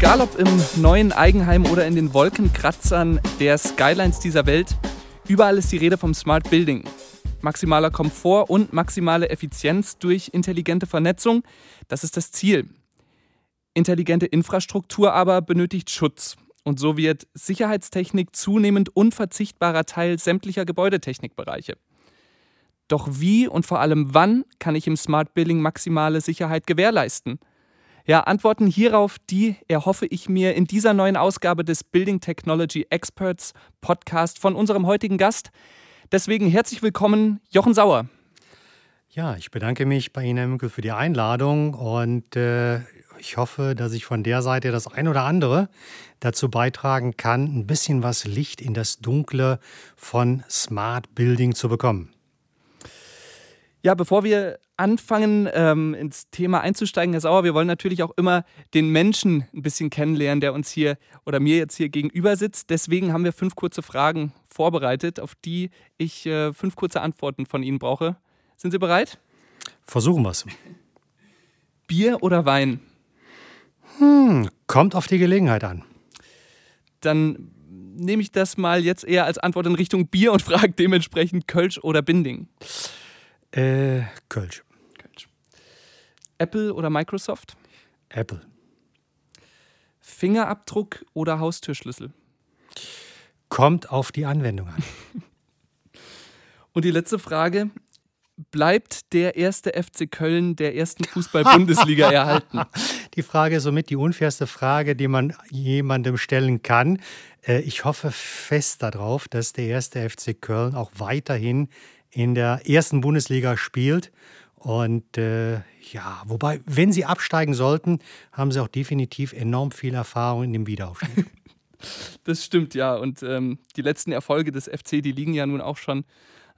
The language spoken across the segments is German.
Egal ob im neuen Eigenheim oder in den Wolkenkratzern der Skylines dieser Welt, überall ist die Rede vom Smart Building. Maximaler Komfort und maximale Effizienz durch intelligente Vernetzung, das ist das Ziel. Intelligente Infrastruktur aber benötigt Schutz. Und so wird Sicherheitstechnik zunehmend unverzichtbarer Teil sämtlicher Gebäudetechnikbereiche. Doch wie und vor allem wann kann ich im Smart Building maximale Sicherheit gewährleisten? Ja, Antworten hierauf, die erhoffe ich mir in dieser neuen Ausgabe des Building Technology Experts Podcast von unserem heutigen Gast. Deswegen herzlich willkommen, Jochen Sauer. Ja, ich bedanke mich bei Ihnen, Herr Münkel, für die Einladung und äh, ich hoffe, dass ich von der Seite das ein oder andere dazu beitragen kann, ein bisschen was Licht in das Dunkle von Smart Building zu bekommen. Ja, bevor wir anfangen, ähm, ins Thema einzusteigen, Herr Sauer, wir wollen natürlich auch immer den Menschen ein bisschen kennenlernen, der uns hier oder mir jetzt hier gegenüber sitzt. Deswegen haben wir fünf kurze Fragen vorbereitet, auf die ich äh, fünf kurze Antworten von Ihnen brauche. Sind Sie bereit? Versuchen wir es. Bier oder Wein? Hm, kommt auf die Gelegenheit an. Dann nehme ich das mal jetzt eher als Antwort in Richtung Bier und frage dementsprechend Kölsch oder Binding. Äh, Kölsch. Kölsch. Apple oder Microsoft? Apple. Fingerabdruck oder Haustürschlüssel? Kommt auf die Anwendung an. Und die letzte Frage: Bleibt der erste FC Köln der ersten Fußball-Bundesliga erhalten? Die Frage ist somit die unfairste Frage, die man jemandem stellen kann. Äh, ich hoffe fest darauf, dass der erste FC Köln auch weiterhin in der ersten Bundesliga spielt. Und äh, ja, wobei, wenn sie absteigen sollten, haben sie auch definitiv enorm viel Erfahrung in dem Wiederaufstieg. das stimmt, ja. Und ähm, die letzten Erfolge des FC, die liegen ja nun auch schon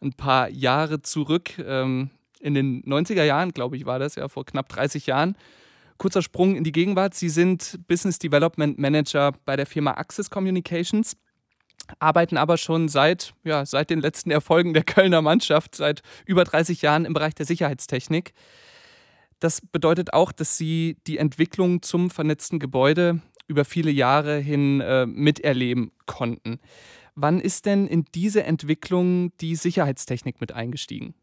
ein paar Jahre zurück. Ähm, in den 90er Jahren, glaube ich, war das ja vor knapp 30 Jahren. Kurzer Sprung in die Gegenwart. Sie sind Business Development Manager bei der Firma Access Communications arbeiten aber schon seit, ja, seit den letzten Erfolgen der Kölner Mannschaft, seit über 30 Jahren im Bereich der Sicherheitstechnik. Das bedeutet auch, dass sie die Entwicklung zum vernetzten Gebäude über viele Jahre hin äh, miterleben konnten. Wann ist denn in diese Entwicklung die Sicherheitstechnik mit eingestiegen?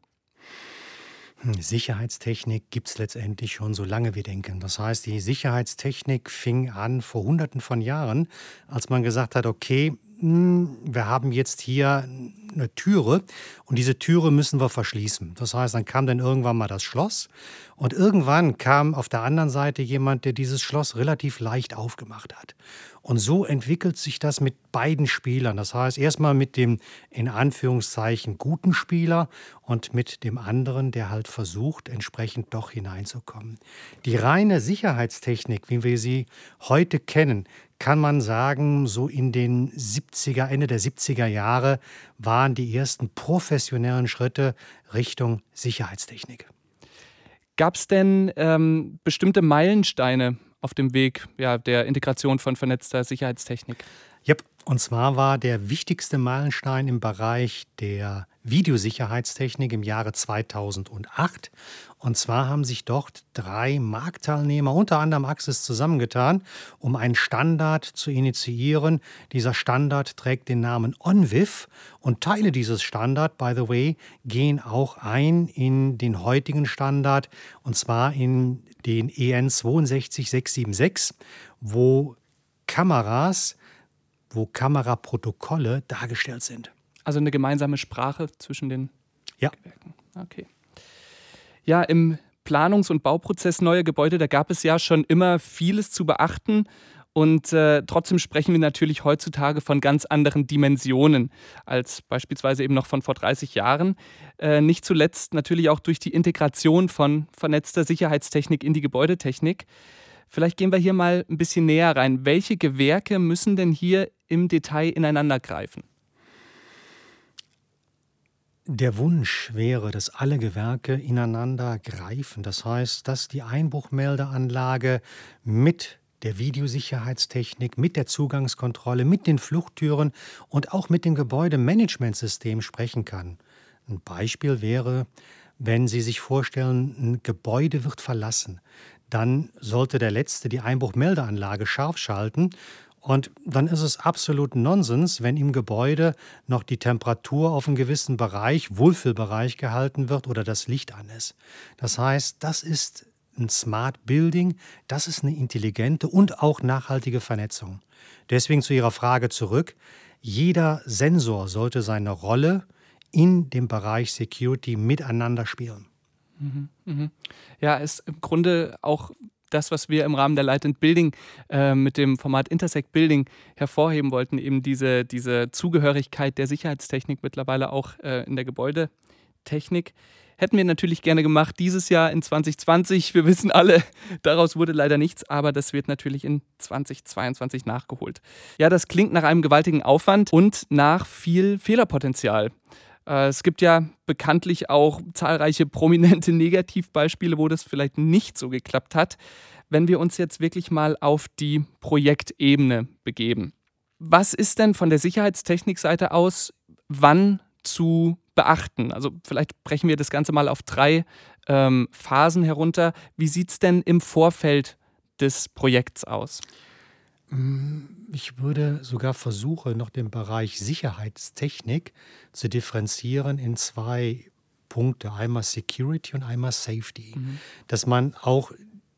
Hm, Sicherheitstechnik gibt es letztendlich schon so lange wir denken. Das heißt, die Sicherheitstechnik fing an vor Hunderten von Jahren, als man gesagt hat, okay, wir haben jetzt hier eine Türe und diese Türe müssen wir verschließen. Das heißt, dann kam dann irgendwann mal das Schloss und irgendwann kam auf der anderen Seite jemand, der dieses Schloss relativ leicht aufgemacht hat. Und so entwickelt sich das mit beiden Spielern. Das heißt, erstmal mit dem in Anführungszeichen guten Spieler und mit dem anderen, der halt versucht, entsprechend doch hineinzukommen. Die reine Sicherheitstechnik, wie wir sie heute kennen, kann man sagen, so in den 70er, Ende der 70er Jahre waren die ersten professionellen Schritte Richtung Sicherheitstechnik. Gab es denn ähm, bestimmte Meilensteine auf dem Weg ja, der Integration von vernetzter Sicherheitstechnik? Yep. Und zwar war der wichtigste Meilenstein im Bereich der Videosicherheitstechnik im Jahre 2008. Und zwar haben sich dort drei Marktteilnehmer, unter anderem Axis, zusammengetan, um einen Standard zu initiieren. Dieser Standard trägt den Namen ONVIF und Teile dieses Standard, by the way, gehen auch ein in den heutigen Standard und zwar in den EN 62676, wo Kameras wo Kameraprotokolle dargestellt sind. Also eine gemeinsame Sprache zwischen den ja. Gewerken. Okay. Ja, im Planungs- und Bauprozess neuer Gebäude, da gab es ja schon immer vieles zu beachten. Und äh, trotzdem sprechen wir natürlich heutzutage von ganz anderen Dimensionen als beispielsweise eben noch von vor 30 Jahren. Äh, nicht zuletzt natürlich auch durch die Integration von vernetzter Sicherheitstechnik in die Gebäudetechnik. Vielleicht gehen wir hier mal ein bisschen näher rein. Welche Gewerke müssen denn hier im Detail ineinander greifen? Der Wunsch wäre, dass alle Gewerke ineinander greifen. Das heißt, dass die Einbruchmeldeanlage mit der Videosicherheitstechnik, mit der Zugangskontrolle, mit den Fluchttüren und auch mit dem Gebäudemanagementsystem sprechen kann. Ein Beispiel wäre, wenn Sie sich vorstellen, ein Gebäude wird verlassen dann sollte der Letzte die Einbruchmeldeanlage scharf schalten. Und dann ist es absolut Nonsens, wenn im Gebäude noch die Temperatur auf einem gewissen Bereich, Wohlfühlbereich gehalten wird oder das Licht an ist. Das heißt, das ist ein Smart Building, das ist eine intelligente und auch nachhaltige Vernetzung. Deswegen zu Ihrer Frage zurück. Jeder Sensor sollte seine Rolle in dem Bereich Security miteinander spielen. Mhm, mhm. Ja, ist im Grunde auch das, was wir im Rahmen der Light and Building äh, mit dem Format Intersect Building hervorheben wollten, eben diese, diese Zugehörigkeit der Sicherheitstechnik mittlerweile auch äh, in der Gebäudetechnik. Hätten wir natürlich gerne gemacht dieses Jahr in 2020. Wir wissen alle, daraus wurde leider nichts, aber das wird natürlich in 2022 nachgeholt. Ja, das klingt nach einem gewaltigen Aufwand und nach viel Fehlerpotenzial. Äh, es gibt ja bekanntlich auch zahlreiche prominente Negativbeispiele, wo das vielleicht nicht so geklappt hat. Wenn wir uns jetzt wirklich mal auf die Projektebene begeben. Was ist denn von der Sicherheitstechnikseite aus wann zu beachten? Also vielleicht brechen wir das Ganze mal auf drei ähm, Phasen herunter. Wie sieht es denn im Vorfeld des Projekts aus? Ich würde sogar versuchen, noch den Bereich Sicherheitstechnik zu differenzieren in zwei Punkte. Einmal Security und einmal Safety. Mhm. Dass man auch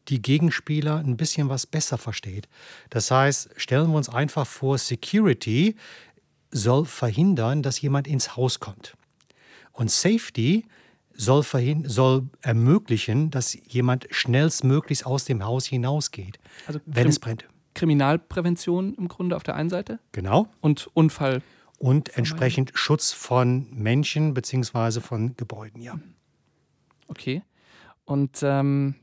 die Gegenspieler ein bisschen was besser versteht. Das heißt, stellen wir uns einfach vor, Security soll verhindern, dass jemand ins Haus kommt. Und Safety soll, soll ermöglichen, dass jemand schnellstmöglichst aus dem Haus hinausgeht, also wenn es brennt. Kriminalprävention im Grunde auf der einen Seite. Genau. Und Unfall. Und entsprechend Schutz von Menschen bzw. von Gebäuden, ja. Okay. Und ähm,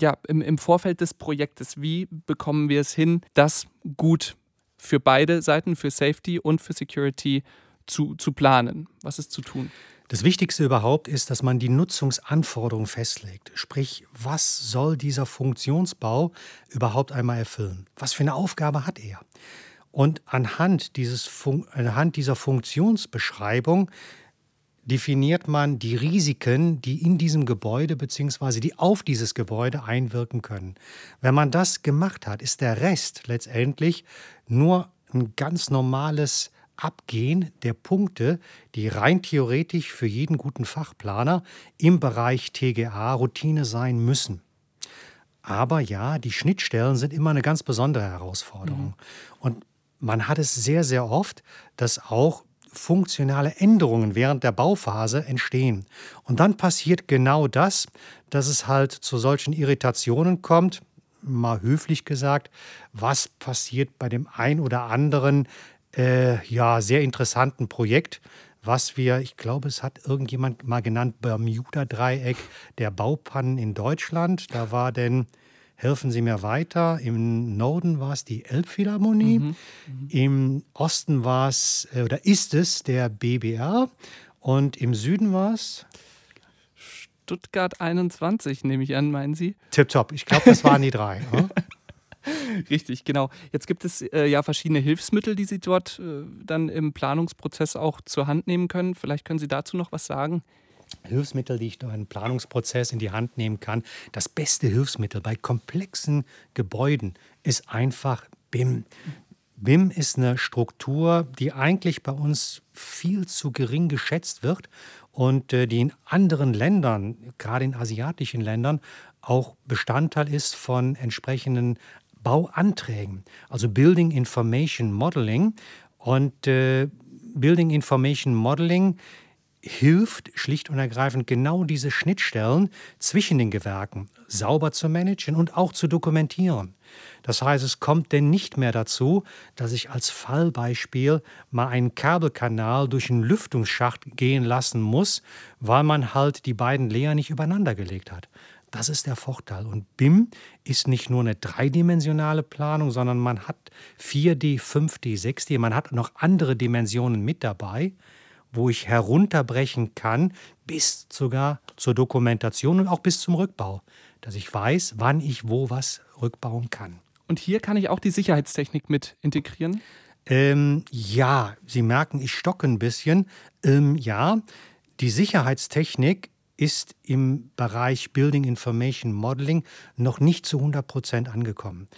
ja, im, im Vorfeld des Projektes, wie bekommen wir es hin, das gut für beide Seiten, für Safety und für Security zu, zu planen? Was ist zu tun? Das Wichtigste überhaupt ist, dass man die Nutzungsanforderungen festlegt. Sprich, was soll dieser Funktionsbau überhaupt einmal erfüllen? Was für eine Aufgabe hat er? Und anhand, dieses anhand dieser Funktionsbeschreibung definiert man die Risiken, die in diesem Gebäude bzw. die auf dieses Gebäude einwirken können. Wenn man das gemacht hat, ist der Rest letztendlich nur ein ganz normales Abgehen der Punkte, die rein theoretisch für jeden guten Fachplaner im Bereich TGA Routine sein müssen. Aber ja, die Schnittstellen sind immer eine ganz besondere Herausforderung. Mhm. Und man hat es sehr, sehr oft, dass auch funktionale Änderungen während der Bauphase entstehen. Und dann passiert genau das, dass es halt zu solchen Irritationen kommt, mal höflich gesagt, was passiert bei dem ein oder anderen äh, ja, sehr interessanten Projekt, was wir, ich glaube, es hat irgendjemand mal genannt, Bermuda-Dreieck der Baupannen in Deutschland. Da war denn, helfen Sie mir weiter, im Norden war es die Elbphilharmonie, mhm. Mhm. im Osten war es, äh, oder ist es der BBR und im Süden war es... Stuttgart 21, nehme ich an, meinen Sie? Tipptopp, ich glaube, das waren die drei. Richtig, genau. Jetzt gibt es äh, ja verschiedene Hilfsmittel, die Sie dort äh, dann im Planungsprozess auch zur Hand nehmen können. Vielleicht können Sie dazu noch was sagen. Hilfsmittel, die ich durch einen Planungsprozess in die Hand nehmen kann. Das beste Hilfsmittel bei komplexen Gebäuden ist einfach BIM. BIM ist eine Struktur, die eigentlich bei uns viel zu gering geschätzt wird und äh, die in anderen Ländern, gerade in asiatischen Ländern, auch Bestandteil ist von entsprechenden Bauanträgen, also Building Information Modeling. Und äh, Building Information Modeling hilft schlicht und ergreifend genau diese Schnittstellen zwischen den Gewerken sauber zu managen und auch zu dokumentieren. Das heißt, es kommt denn nicht mehr dazu, dass ich als Fallbeispiel mal einen Kabelkanal durch einen Lüftungsschacht gehen lassen muss, weil man halt die beiden Leer nicht übereinander gelegt hat. Das ist der Vorteil. Und BIM ist nicht nur eine dreidimensionale Planung, sondern man hat 4D, 5D, 6D, man hat noch andere Dimensionen mit dabei, wo ich herunterbrechen kann, bis sogar zur Dokumentation und auch bis zum Rückbau, dass ich weiß, wann ich wo was rückbauen kann. Und hier kann ich auch die Sicherheitstechnik mit integrieren? Ähm, ja, Sie merken, ich stocke ein bisschen. Ähm, ja, die Sicherheitstechnik ist im Bereich Building Information Modeling noch nicht zu 100 Prozent angekommen.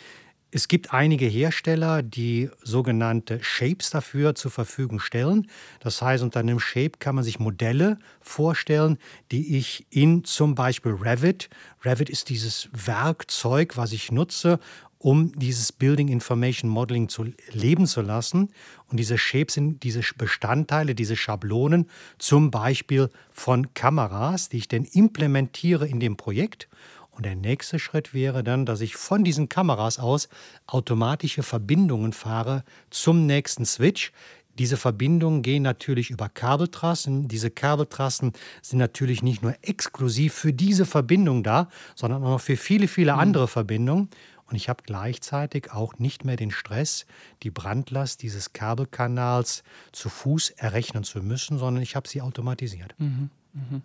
Es gibt einige Hersteller, die sogenannte Shapes dafür zur Verfügung stellen. Das heißt, unter einem Shape kann man sich Modelle vorstellen, die ich in zum Beispiel Revit, Revit ist dieses Werkzeug, was ich nutze, um dieses Building Information Modeling zu leben zu lassen. Und diese Shapes sind diese Bestandteile, diese Schablonen, zum Beispiel von Kameras, die ich dann implementiere in dem Projekt. Und der nächste Schritt wäre dann, dass ich von diesen Kameras aus automatische Verbindungen fahre zum nächsten Switch. Diese Verbindungen gehen natürlich über Kabeltrassen. Diese Kabeltrassen sind natürlich nicht nur exklusiv für diese Verbindung da, sondern auch noch für viele, viele mhm. andere Verbindungen. Und ich habe gleichzeitig auch nicht mehr den Stress, die Brandlast dieses Kabelkanals zu Fuß errechnen zu müssen, sondern ich habe sie automatisiert. Mhm. Mhm.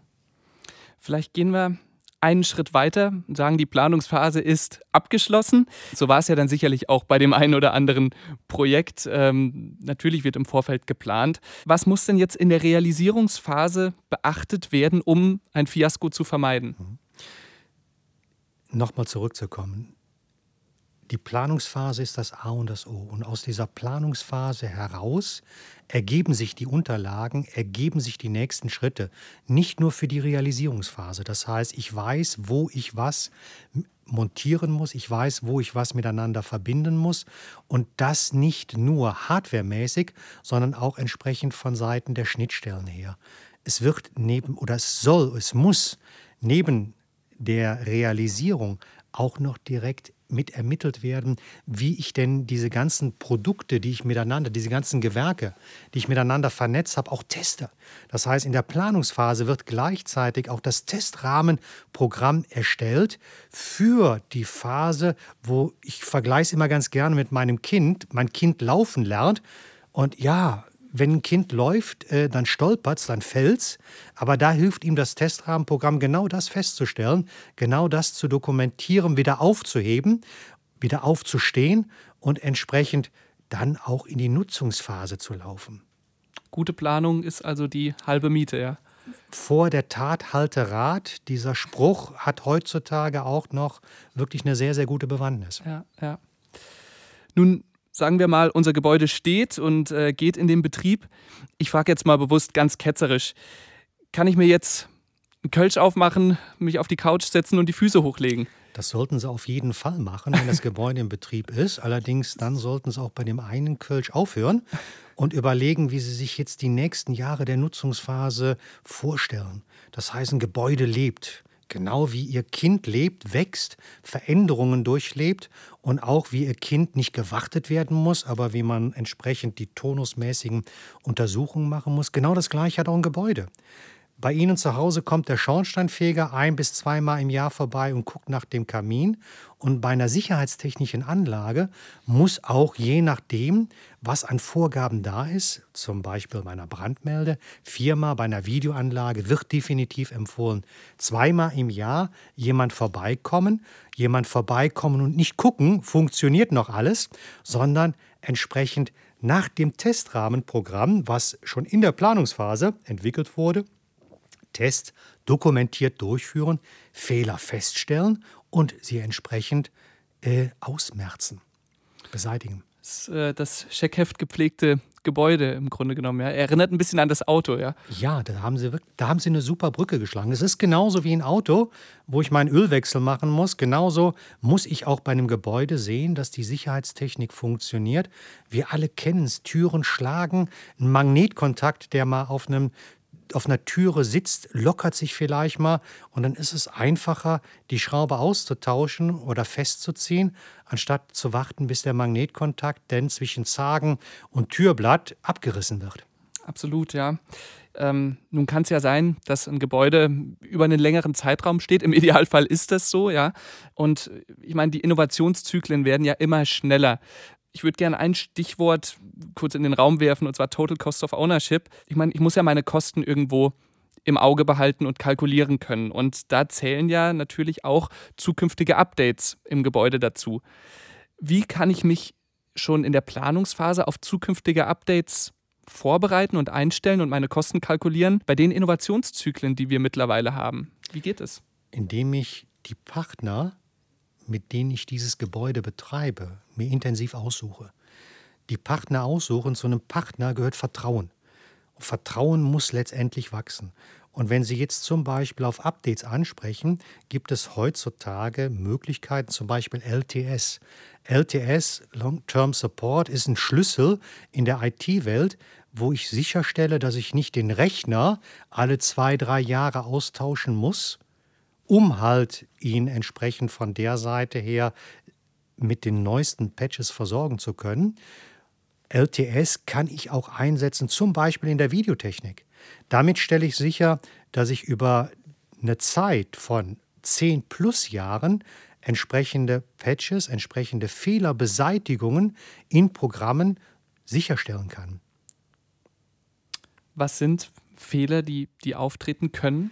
Vielleicht gehen wir einen Schritt weiter und sagen, die Planungsphase ist abgeschlossen. So war es ja dann sicherlich auch bei dem einen oder anderen Projekt. Ähm, natürlich wird im Vorfeld geplant. Was muss denn jetzt in der Realisierungsphase beachtet werden, um ein Fiasko zu vermeiden? Mhm. Nochmal zurückzukommen. Die Planungsphase ist das A und das O. Und aus dieser Planungsphase heraus ergeben sich die Unterlagen, ergeben sich die nächsten Schritte. Nicht nur für die Realisierungsphase. Das heißt, ich weiß, wo ich was montieren muss, ich weiß, wo ich was miteinander verbinden muss. Und das nicht nur hardwaremäßig, sondern auch entsprechend von Seiten der Schnittstellen her. Es wird neben, oder es soll, es muss neben der Realisierung auch noch direkt mit ermittelt werden, wie ich denn diese ganzen Produkte, die ich miteinander, diese ganzen Gewerke, die ich miteinander vernetzt habe, auch teste. Das heißt, in der Planungsphase wird gleichzeitig auch das Testrahmenprogramm erstellt für die Phase, wo ich vergleiche es immer ganz gerne mit meinem Kind, mein Kind laufen lernt. Und ja, wenn ein Kind läuft, äh, dann stolpert es, dann fällt es. Aber da hilft ihm das Testrahmenprogramm genau das festzustellen, genau das zu dokumentieren, wieder aufzuheben, wieder aufzustehen und entsprechend dann auch in die Nutzungsphase zu laufen. Gute Planung ist also die halbe Miete, ja. Vor der Tat halte Rat. Dieser Spruch hat heutzutage auch noch wirklich eine sehr, sehr gute Bewandtnis. Ja, ja. Nun sagen wir mal, unser Gebäude steht und äh, geht in den Betrieb. Ich frage jetzt mal bewusst ganz ketzerisch, kann ich mir jetzt einen Kölsch aufmachen, mich auf die Couch setzen und die Füße hochlegen? Das sollten Sie auf jeden Fall machen, wenn das Gebäude in Betrieb ist. Allerdings dann sollten Sie auch bei dem einen Kölsch aufhören und überlegen, wie Sie sich jetzt die nächsten Jahre der Nutzungsphase vorstellen. Das heißt, ein Gebäude lebt genau wie ihr Kind lebt, wächst, Veränderungen durchlebt und auch wie ihr Kind nicht gewartet werden muss, aber wie man entsprechend die tonusmäßigen Untersuchungen machen muss. Genau das gleiche hat auch ein Gebäude. Bei Ihnen zu Hause kommt der Schornsteinfeger ein bis zweimal im Jahr vorbei und guckt nach dem Kamin. Und bei einer sicherheitstechnischen Anlage muss auch je nachdem, was an Vorgaben da ist, zum Beispiel bei einer Brandmelde, viermal bei einer Videoanlage wird definitiv empfohlen, zweimal im Jahr jemand vorbeikommen, jemand vorbeikommen und nicht gucken, funktioniert noch alles, sondern entsprechend nach dem Testrahmenprogramm, was schon in der Planungsphase entwickelt wurde, Test dokumentiert durchführen, Fehler feststellen und sie entsprechend äh, ausmerzen, beseitigen. Das, äh, das Scheckheft gepflegte Gebäude im Grunde genommen. Ja. Erinnert ein bisschen an das Auto, ja. Ja, da haben, sie, da haben sie eine super Brücke geschlagen. Es ist genauso wie ein Auto, wo ich meinen Ölwechsel machen muss. Genauso muss ich auch bei einem Gebäude sehen, dass die Sicherheitstechnik funktioniert. Wir alle kennen es, Türen schlagen, ein Magnetkontakt, der mal auf einem auf einer Türe sitzt, lockert sich vielleicht mal und dann ist es einfacher, die Schraube auszutauschen oder festzuziehen, anstatt zu warten, bis der Magnetkontakt denn zwischen Zagen und Türblatt abgerissen wird. Absolut, ja. Ähm, nun kann es ja sein, dass ein Gebäude über einen längeren Zeitraum steht. Im Idealfall ist das so, ja. Und ich meine, die Innovationszyklen werden ja immer schneller ich würde gerne ein Stichwort kurz in den Raum werfen, und zwar Total Cost of Ownership. Ich meine, ich muss ja meine Kosten irgendwo im Auge behalten und kalkulieren können. Und da zählen ja natürlich auch zukünftige Updates im Gebäude dazu. Wie kann ich mich schon in der Planungsphase auf zukünftige Updates vorbereiten und einstellen und meine Kosten kalkulieren bei den Innovationszyklen, die wir mittlerweile haben? Wie geht es? Indem ich die Partner, mit denen ich dieses Gebäude betreibe, mir intensiv aussuche. Die Partner aussuchen, zu einem Partner gehört Vertrauen. Und Vertrauen muss letztendlich wachsen. Und wenn Sie jetzt zum Beispiel auf Updates ansprechen, gibt es heutzutage Möglichkeiten, zum Beispiel LTS. LTS, Long-Term Support, ist ein Schlüssel in der IT-Welt, wo ich sicherstelle, dass ich nicht den Rechner alle zwei, drei Jahre austauschen muss, um halt ihn entsprechend von der Seite her mit den neuesten Patches versorgen zu können. LTS kann ich auch einsetzen, zum Beispiel in der Videotechnik. Damit stelle ich sicher, dass ich über eine Zeit von 10 plus Jahren entsprechende Patches, entsprechende Fehlerbeseitigungen in Programmen sicherstellen kann. Was sind Fehler, die, die auftreten können?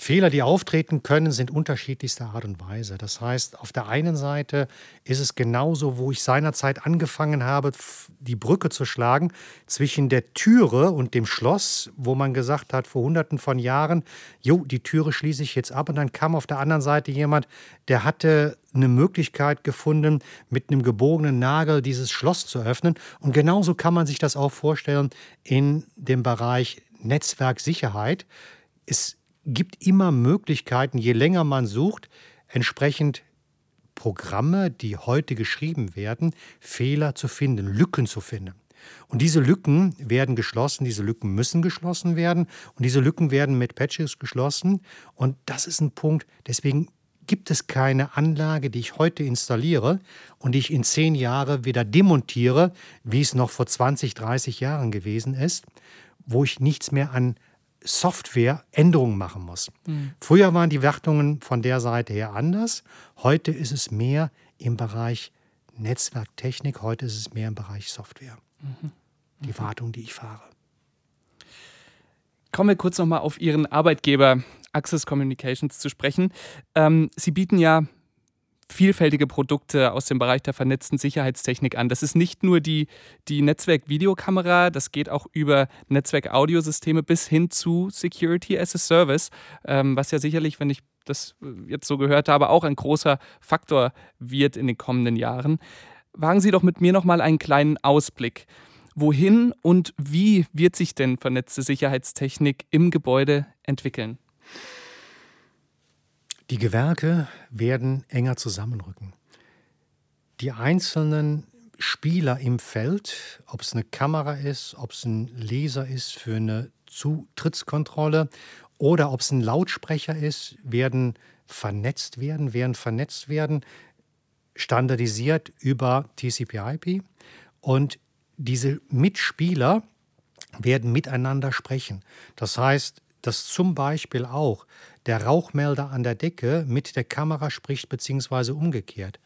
Fehler, die auftreten können, sind unterschiedlichster Art und Weise. Das heißt, auf der einen Seite ist es genauso, wo ich seinerzeit angefangen habe, die Brücke zu schlagen zwischen der Türe und dem Schloss, wo man gesagt hat, vor hunderten von Jahren, jo, die Türe schließe ich jetzt ab. Und dann kam auf der anderen Seite jemand, der hatte eine Möglichkeit gefunden, mit einem gebogenen Nagel dieses Schloss zu öffnen. Und genauso kann man sich das auch vorstellen in dem Bereich Netzwerksicherheit. Es gibt immer Möglichkeiten, je länger man sucht, entsprechend Programme, die heute geschrieben werden, Fehler zu finden, Lücken zu finden. Und diese Lücken werden geschlossen, diese Lücken müssen geschlossen werden und diese Lücken werden mit Patches geschlossen. Und das ist ein Punkt, deswegen gibt es keine Anlage, die ich heute installiere und die ich in zehn Jahren wieder demontiere, wie es noch vor 20, 30 Jahren gewesen ist, wo ich nichts mehr an Software Änderungen machen muss. Mhm. Früher waren die Wartungen von der Seite her anders. Heute ist es mehr im Bereich Netzwerktechnik, heute ist es mehr im Bereich Software. Mhm. Die Wartung, die ich fahre. Kommen wir kurz nochmal auf Ihren Arbeitgeber Access Communications zu sprechen. Ähm, Sie bieten ja vielfältige Produkte aus dem Bereich der vernetzten Sicherheitstechnik an. Das ist nicht nur die, die Netzwerk-Videokamera, das geht auch über Netzwerk-Audiosysteme bis hin zu Security as a Service, ähm, was ja sicherlich, wenn ich das jetzt so gehört habe, auch ein großer Faktor wird in den kommenden Jahren. Wagen Sie doch mit mir nochmal einen kleinen Ausblick. Wohin und wie wird sich denn vernetzte Sicherheitstechnik im Gebäude entwickeln? Die Gewerke werden enger zusammenrücken. Die einzelnen Spieler im Feld, ob es eine Kamera ist, ob es ein Laser ist für eine Zutrittskontrolle oder ob es ein Lautsprecher ist, werden vernetzt werden, werden vernetzt werden, standardisiert über TCP/IP und diese Mitspieler werden miteinander sprechen. Das heißt, dass zum Beispiel auch der Rauchmelder an der Decke mit der Kamera spricht, beziehungsweise umgekehrt.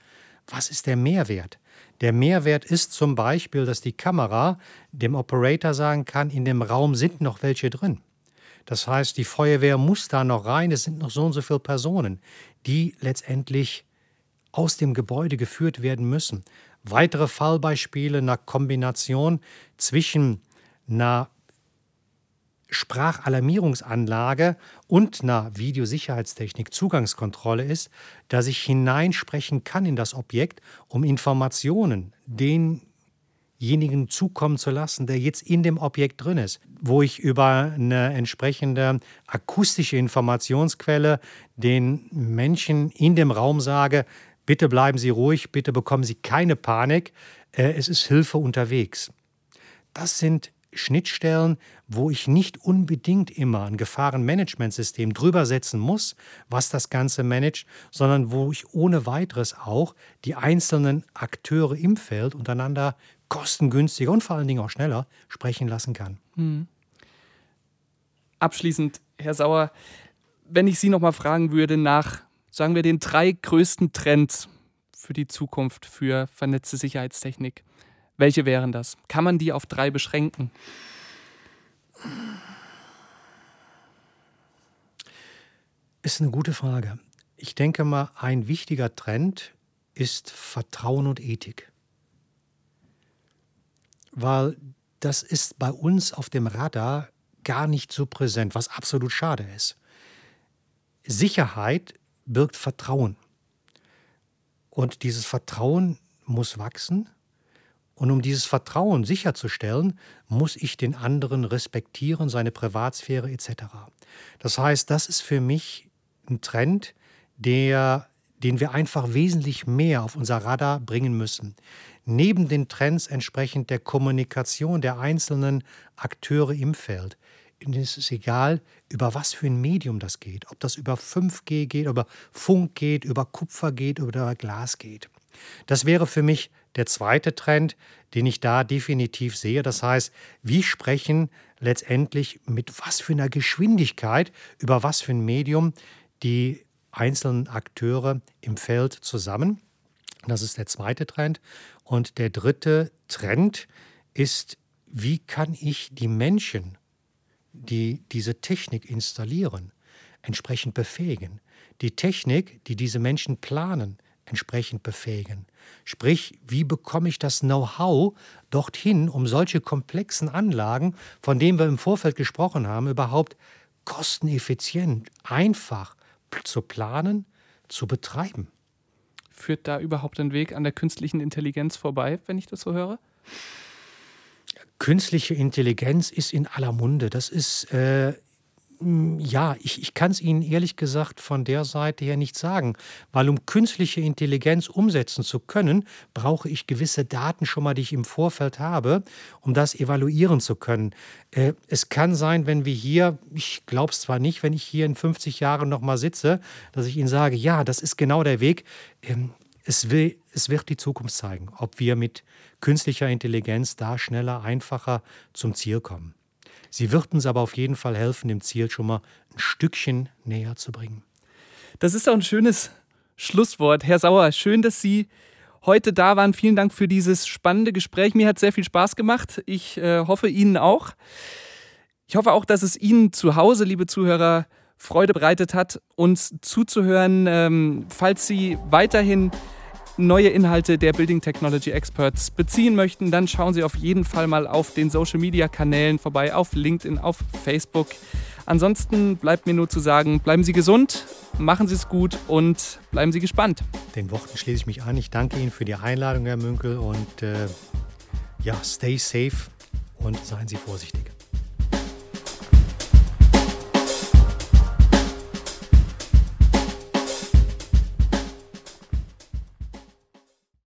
Was ist der Mehrwert? Der Mehrwert ist zum Beispiel, dass die Kamera dem Operator sagen kann, in dem Raum sind noch welche drin. Das heißt, die Feuerwehr muss da noch rein, es sind noch so und so viele Personen, die letztendlich aus dem Gebäude geführt werden müssen. Weitere Fallbeispiele einer Kombination zwischen einer Sprachalarmierungsanlage und einer Videosicherheitstechnik Zugangskontrolle ist, dass ich hineinsprechen kann in das Objekt, um Informationen denjenigen zukommen zu lassen, der jetzt in dem Objekt drin ist, wo ich über eine entsprechende akustische Informationsquelle den Menschen in dem Raum sage, bitte bleiben Sie ruhig, bitte bekommen Sie keine Panik, äh, es ist Hilfe unterwegs. Das sind Schnittstellen, wo ich nicht unbedingt immer ein Gefahrenmanagementsystem drüber setzen muss, was das Ganze managt, sondern wo ich ohne weiteres auch die einzelnen Akteure im Feld untereinander kostengünstiger und vor allen Dingen auch schneller sprechen lassen kann. Hm. Abschließend, Herr Sauer, wenn ich Sie noch mal fragen würde nach, sagen wir, den drei größten Trends für die Zukunft für vernetzte Sicherheitstechnik. Welche wären das? Kann man die auf drei beschränken? Ist eine gute Frage. Ich denke mal, ein wichtiger Trend ist Vertrauen und Ethik. Weil das ist bei uns auf dem Radar gar nicht so präsent, was absolut schade ist. Sicherheit birgt Vertrauen. Und dieses Vertrauen muss wachsen. Und um dieses Vertrauen sicherzustellen, muss ich den anderen respektieren, seine Privatsphäre etc. Das heißt, das ist für mich ein Trend, der, den wir einfach wesentlich mehr auf unser Radar bringen müssen. Neben den Trends entsprechend der Kommunikation der einzelnen Akteure im Feld es ist egal, über was für ein Medium das geht. Ob das über 5G geht, über Funk geht, über Kupfer geht, über Glas geht. Das wäre für mich der zweite Trend, den ich da definitiv sehe. Das heißt, wie sprechen letztendlich mit was für einer Geschwindigkeit, über was für ein Medium die einzelnen Akteure im Feld zusammen. Das ist der zweite Trend. Und der dritte Trend ist, wie kann ich die Menschen die diese Technik installieren, entsprechend befähigen. Die Technik, die diese Menschen planen, entsprechend befähigen. Sprich, wie bekomme ich das Know-how dorthin, um solche komplexen Anlagen, von denen wir im Vorfeld gesprochen haben, überhaupt kosteneffizient, einfach zu planen, zu betreiben. Führt da überhaupt ein Weg an der künstlichen Intelligenz vorbei, wenn ich das so höre? künstliche Intelligenz ist in aller Munde. Das ist, äh, ja, ich, ich kann es Ihnen ehrlich gesagt von der Seite her nicht sagen, weil um künstliche Intelligenz umsetzen zu können, brauche ich gewisse Daten schon mal, die ich im Vorfeld habe, um das evaluieren zu können. Äh, es kann sein, wenn wir hier, ich glaube es zwar nicht, wenn ich hier in 50 Jahren noch mal sitze, dass ich Ihnen sage, ja, das ist genau der Weg. Ähm, es, will, es wird die Zukunft zeigen, ob wir mit künstlicher Intelligenz da schneller, einfacher zum Ziel kommen. Sie wird uns aber auf jeden Fall helfen, dem Ziel schon mal ein Stückchen näher zu bringen. Das ist auch ein schönes Schlusswort. Herr Sauer, schön, dass Sie heute da waren. Vielen Dank für dieses spannende Gespräch. Mir hat sehr viel Spaß gemacht. Ich äh, hoffe, Ihnen auch. Ich hoffe auch, dass es Ihnen zu Hause, liebe Zuhörer, Freude bereitet hat, uns zuzuhören. Ähm, falls Sie weiterhin neue Inhalte der Building Technology Experts beziehen möchten, dann schauen Sie auf jeden Fall mal auf den Social Media Kanälen vorbei, auf LinkedIn, auf Facebook. Ansonsten bleibt mir nur zu sagen, bleiben Sie gesund, machen Sie es gut und bleiben Sie gespannt. Den Worten schließe ich mich an. Ich danke Ihnen für die Einladung, Herr Münkel, und äh, ja, stay safe und seien Sie vorsichtig.